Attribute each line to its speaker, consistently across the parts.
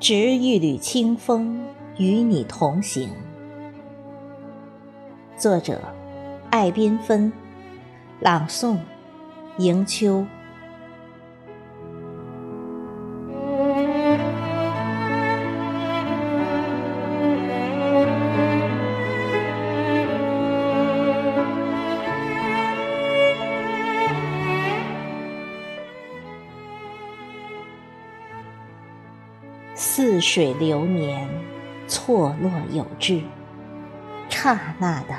Speaker 1: 执一缕清风，与你同行。作者：爱缤纷，朗诵：迎秋。似水流年，错落有致，刹那的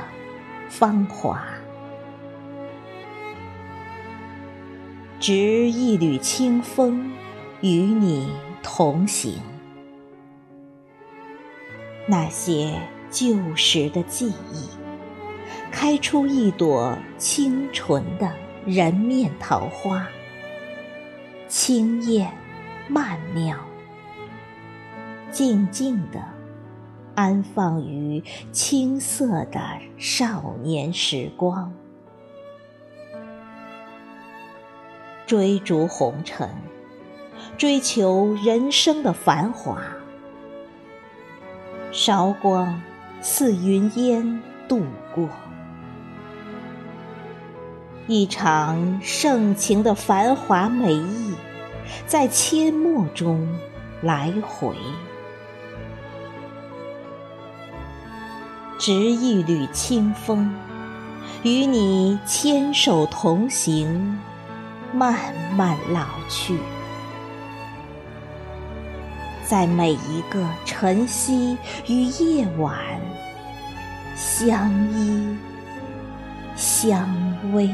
Speaker 1: 芳华。执一缕清风，与你同行。那些旧时的记忆，开出一朵清纯的人面桃花，清艳曼妙。静静地安放于青涩的少年时光，追逐红尘，追求人生的繁华，韶光似云烟度过，一场盛情的繁华美意，在阡陌中来回。执一缕清风，与你牵手同行，慢慢老去。在每一个晨曦与夜晚，相依相偎。